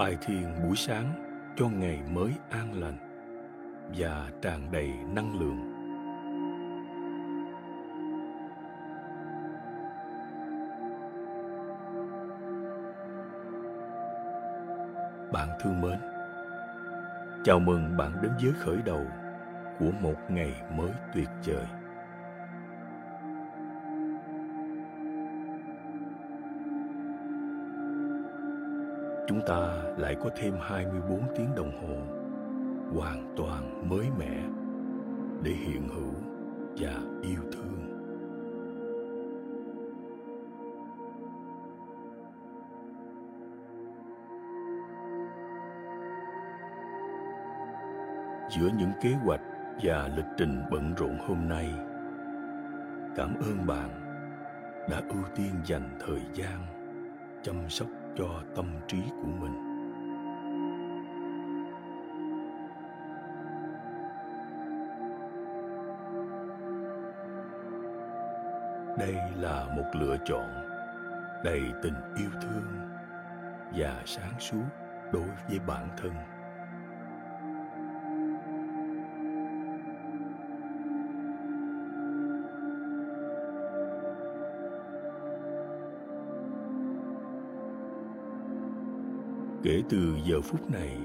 Bài thiền buổi sáng cho ngày mới an lành và tràn đầy năng lượng. Bạn thương mến, chào mừng bạn đến với khởi đầu của một ngày mới tuyệt vời. Chúng ta lại có thêm 24 tiếng đồng hồ hoàn toàn mới mẻ để hiện hữu và yêu thương. Giữa những kế hoạch và lịch trình bận rộn hôm nay, cảm ơn bạn đã ưu tiên dành thời gian chăm sóc cho tâm trí của mình. Đây là một lựa chọn đầy tình yêu thương và sáng suốt đối với bản thân. Kể từ giờ phút này,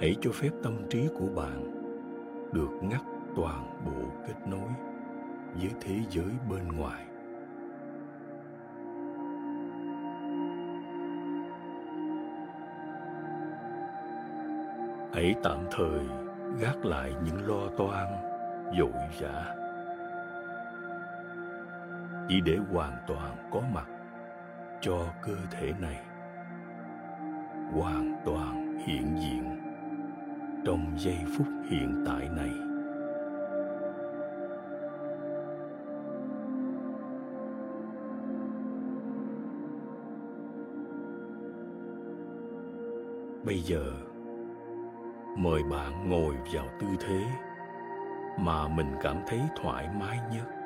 hãy cho phép tâm trí của bạn được ngắt toàn bộ kết nối với thế giới bên ngoài. Hãy tạm thời gác lại những lo toan vội vã chỉ để hoàn toàn có mặt cho cơ thể này hoàn toàn hiện diện. Trong giây phút hiện tại này, bây giờ mời bạn ngồi vào tư thế mà mình cảm thấy thoải mái nhất.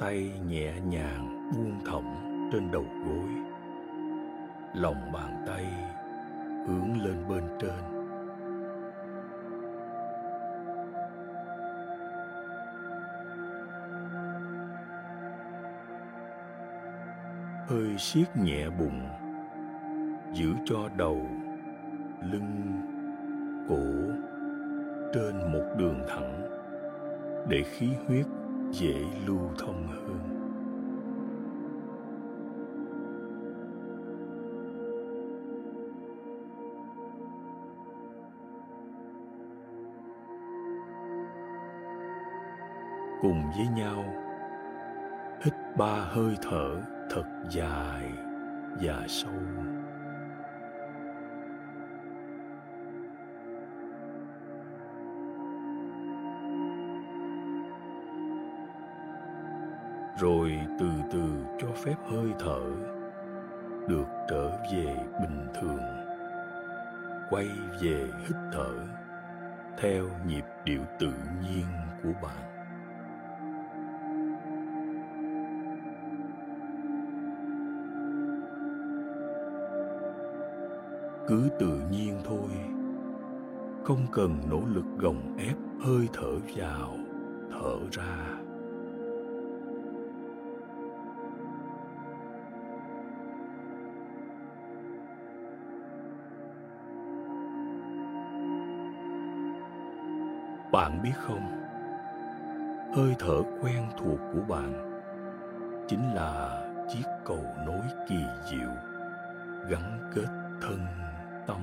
Tay nhẹ nhàng buông thõng trên đầu gối. Lòng bàn tay hướng lên bên trên. Hơi siết nhẹ bụng, giữ cho đầu, lưng, cổ trên một đường thẳng để khí huyết dễ lưu thông hơn. Cùng với nhau, hít ba hơi thở thật dài và sâu. Rồi từ từ cho phép hơi thở được trở về bình thường, quay về hít thở theo nhịp điệu tự nhiên của bạn. Cứ tự nhiên thôi, không cần nỗ lực gồng ép hơi thở vào, thở ra. Bạn biết không? Hơi thở quen thuộc của bạn chính là chiếc cầu nối kỳ diệu gắn kết thân tâm.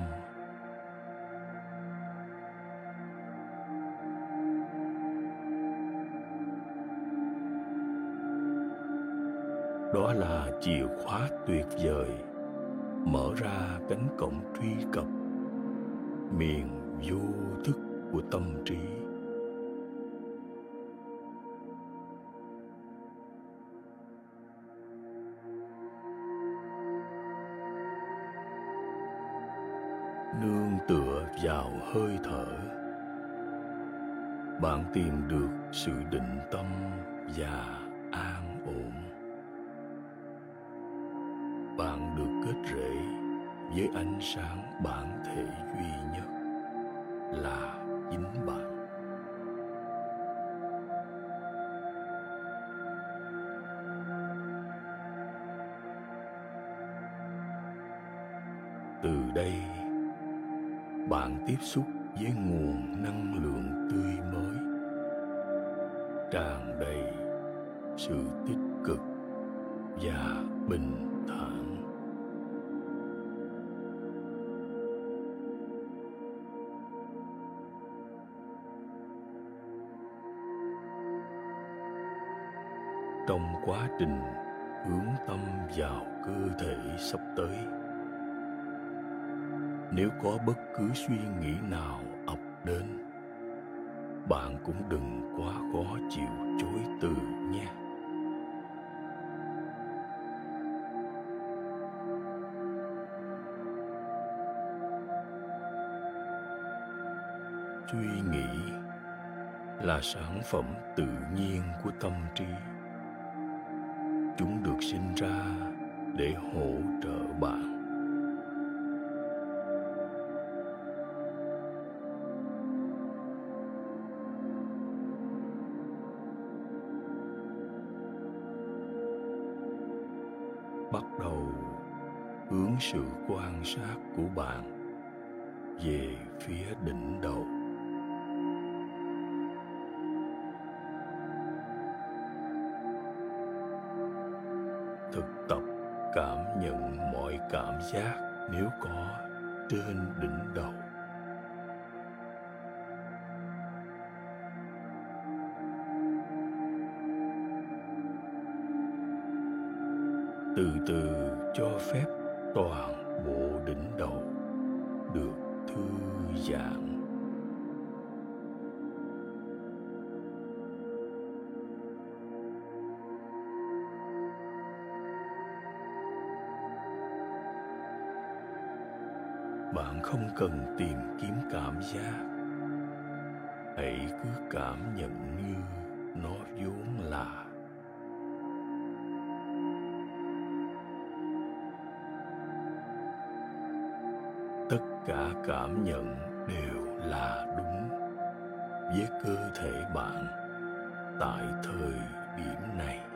Đó là chìa khóa tuyệt vời, mở ra cánh cổng truy cập miền vô thức của tâm trí. Nương tựa vào hơi thở, bạn tìm được sự định tâm và an ổn. Bạn được kết rễ với ánh sáng bản thể duy nhất là chính bạn từ đây, bạn tiếp xúc với nguồn năng lượng tươi mới, tràn đầy sự tích cực và bình quá trình hướng tâm vào cơ thể sắp tới. Nếu có bất cứ suy nghĩ nào ập đến, bạn cũng đừng quá khó chịu chối từ nhé. Suy nghĩ là sản phẩm tự nhiên của tâm trí chúng được sinh ra để hỗ trợ bạn. Bắt đầu hướng sự quan sát của bạn về phía đỉnh đầu. Bạn không cần tìm kiếm cảm giác. Hãy cứ cảm nhận như nó vốn là. Tất cả cảm nhận đều là đúng với cơ thể bạn tại thời điểm này.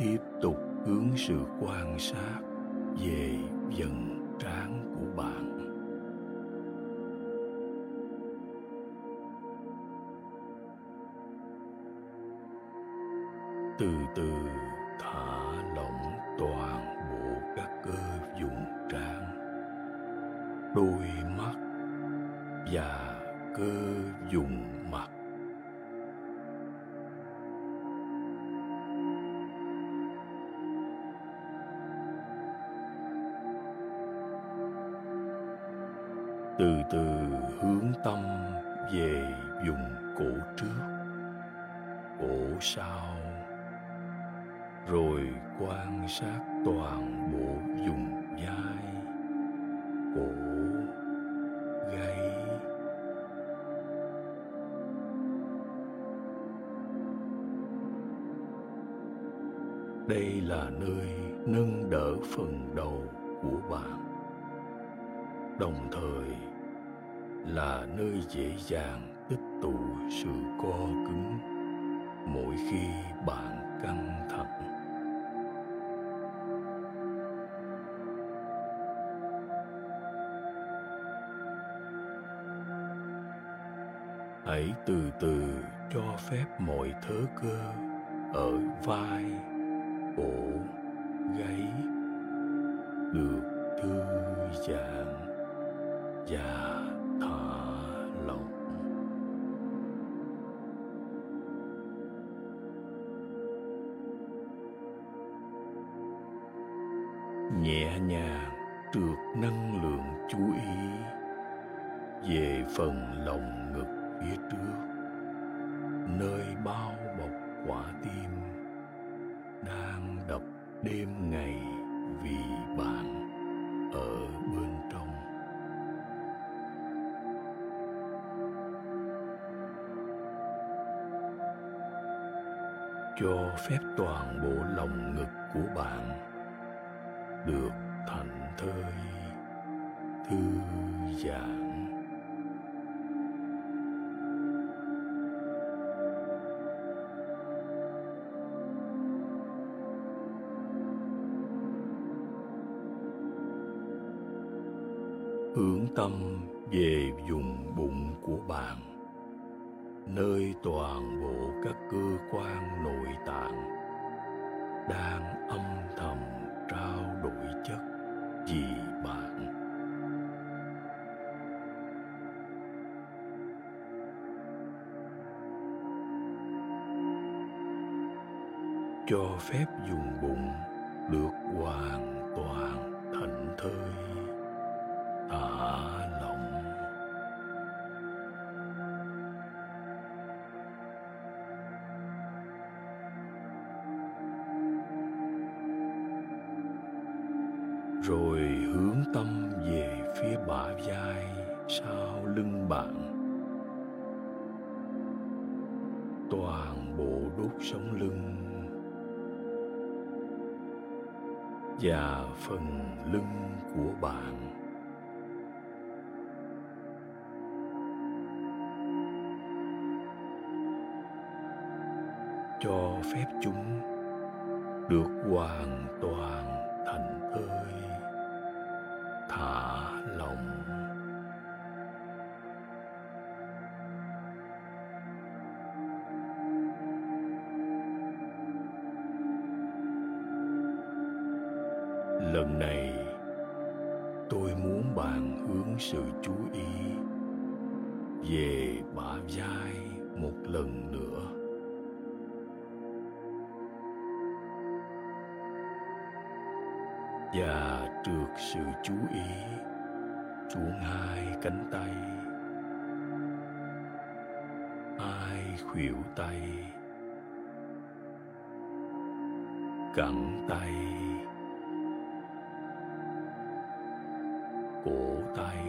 Tiếp tục hướng sự quan sát về dần trán của bạn. Từ từ thả lỏng toàn bộ các cơ vùng trán, đôi mắt và cơ vùng từ từ hướng tâm về vùng cổ trước. Cổ sau. Rồi quan sát toàn bộ vùng vai. Cổ gáy. Đây là nơi nâng đỡ phần đầu của bạn. Đồng thời là nơi dễ dàng tích tụ sự co cứng mỗi khi bạn căng thẳng. Hãy từ từ cho phép mọi thớ cơ ở vai, cổ, gáy được thư giãn và nhẹ nhàng trượt năng lượng chú ý về phần lồng ngực phía trước, nơi bao bọc quả tim đang đập đêm ngày vì bạn ở bên trong. Cho phép toàn bộ lòng ngực của bạn được thảnh thơi, thư giãn. Hướng tâm về vùng bụng của bạn, nơi toàn bộ các cơ quan nội tạng đang âm thầm trao đổi chất vì bạn. Cho phép dùng bụng được hoàn toàn thảnh thơi. Thả lỏng bạn. Toàn bộ đốt sống lưng. Và phần lưng của bạn. Cho phép chúng được hoàn toàn thành thơi. Và trượt sự chú ý xuống hai cánh tay hai khuỷu tay, cẳng tay, cổ tay,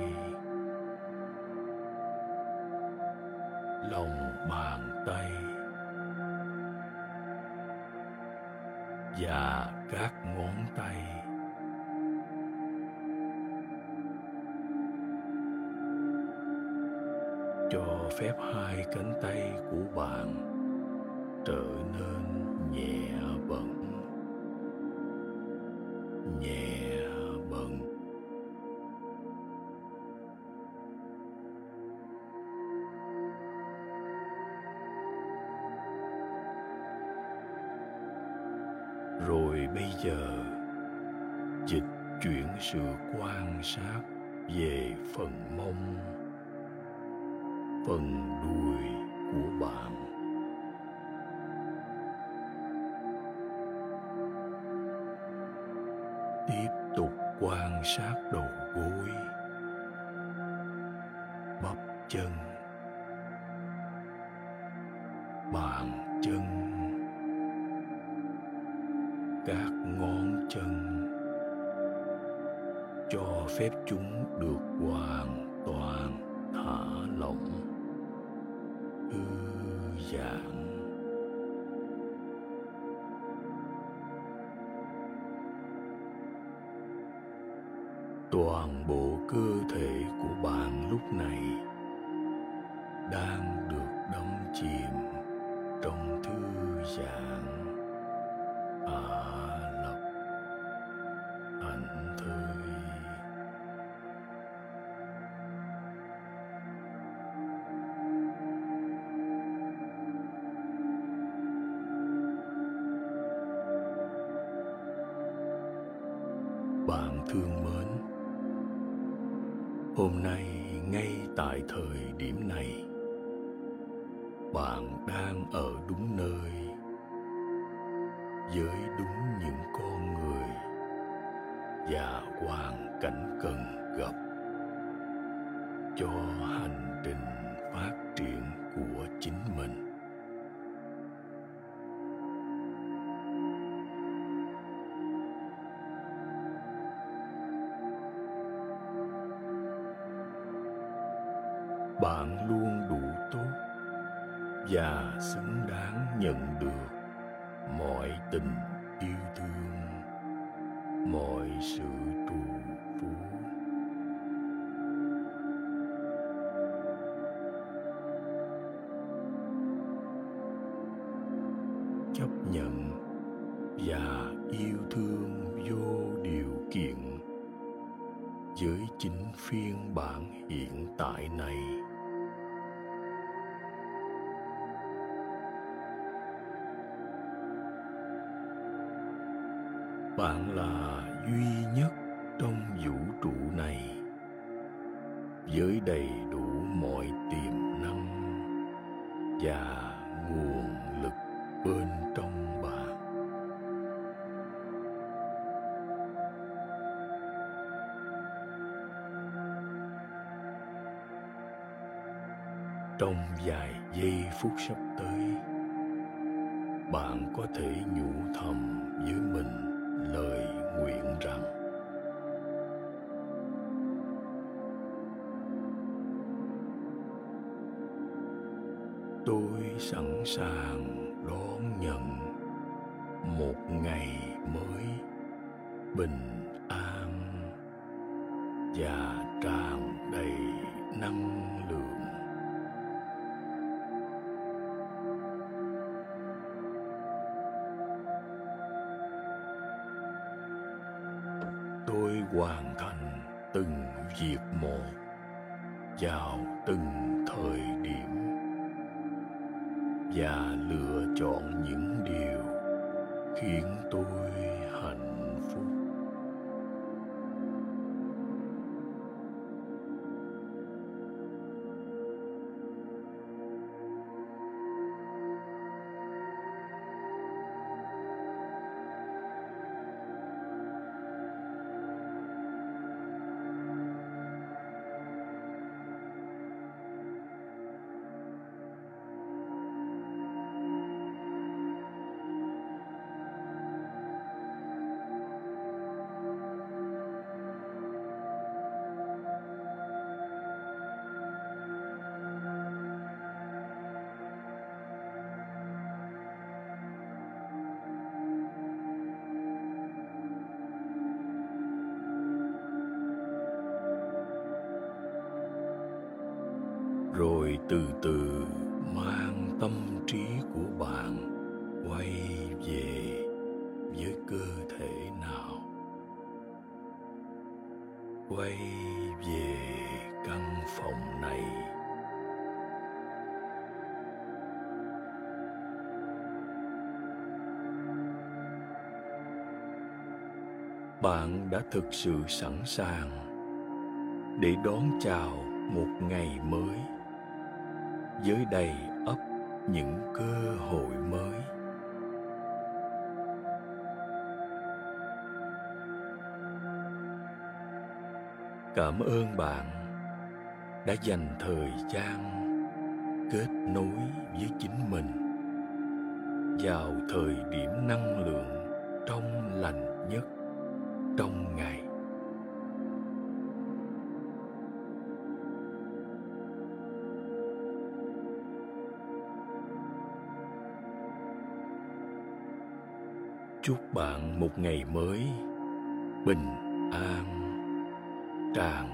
lòng bàn tay, và các ngón tay. Cho phép hai cánh tay của bạn trở nên nhẹ tiếp tục quan sát đầu gối bắp chân đang được đắm chìm trong thư giãn à lập ảnh thơi bạn thương mến, hôm nay ngay tại thời điểm này đang ở đúng nơi với đúng những con người và hoàn cảnh cần gặp cho hành trình phát triển của chính mình. Chấp nhận và yêu thương vô điều kiện với chính phiên bản hiện tại này. Trong vài giây phút sắp tới, bạn có thể nhủ thầm với mình lời nguyện rằng, tôi sẵn sàng đón nhận một ngày mới bình an và tôi hoàn thành từng việc một vào từng thời điểm và lựa chọn những điều khiến tôi hạnh phúc. Từ từ mang tâm trí của bạn quay về với cơ thể nào? Quay về căn phòng này. Bạn đã thực sự sẵn sàng để đón chào một ngày mới với đầy ấp những cơ hội mới. Cảm ơn bạn đã dành thời gian kết nối với chính mình vào thời điểm năng lượng trong lành nhất trong ngày. Chúc bạn một ngày mới bình an tràn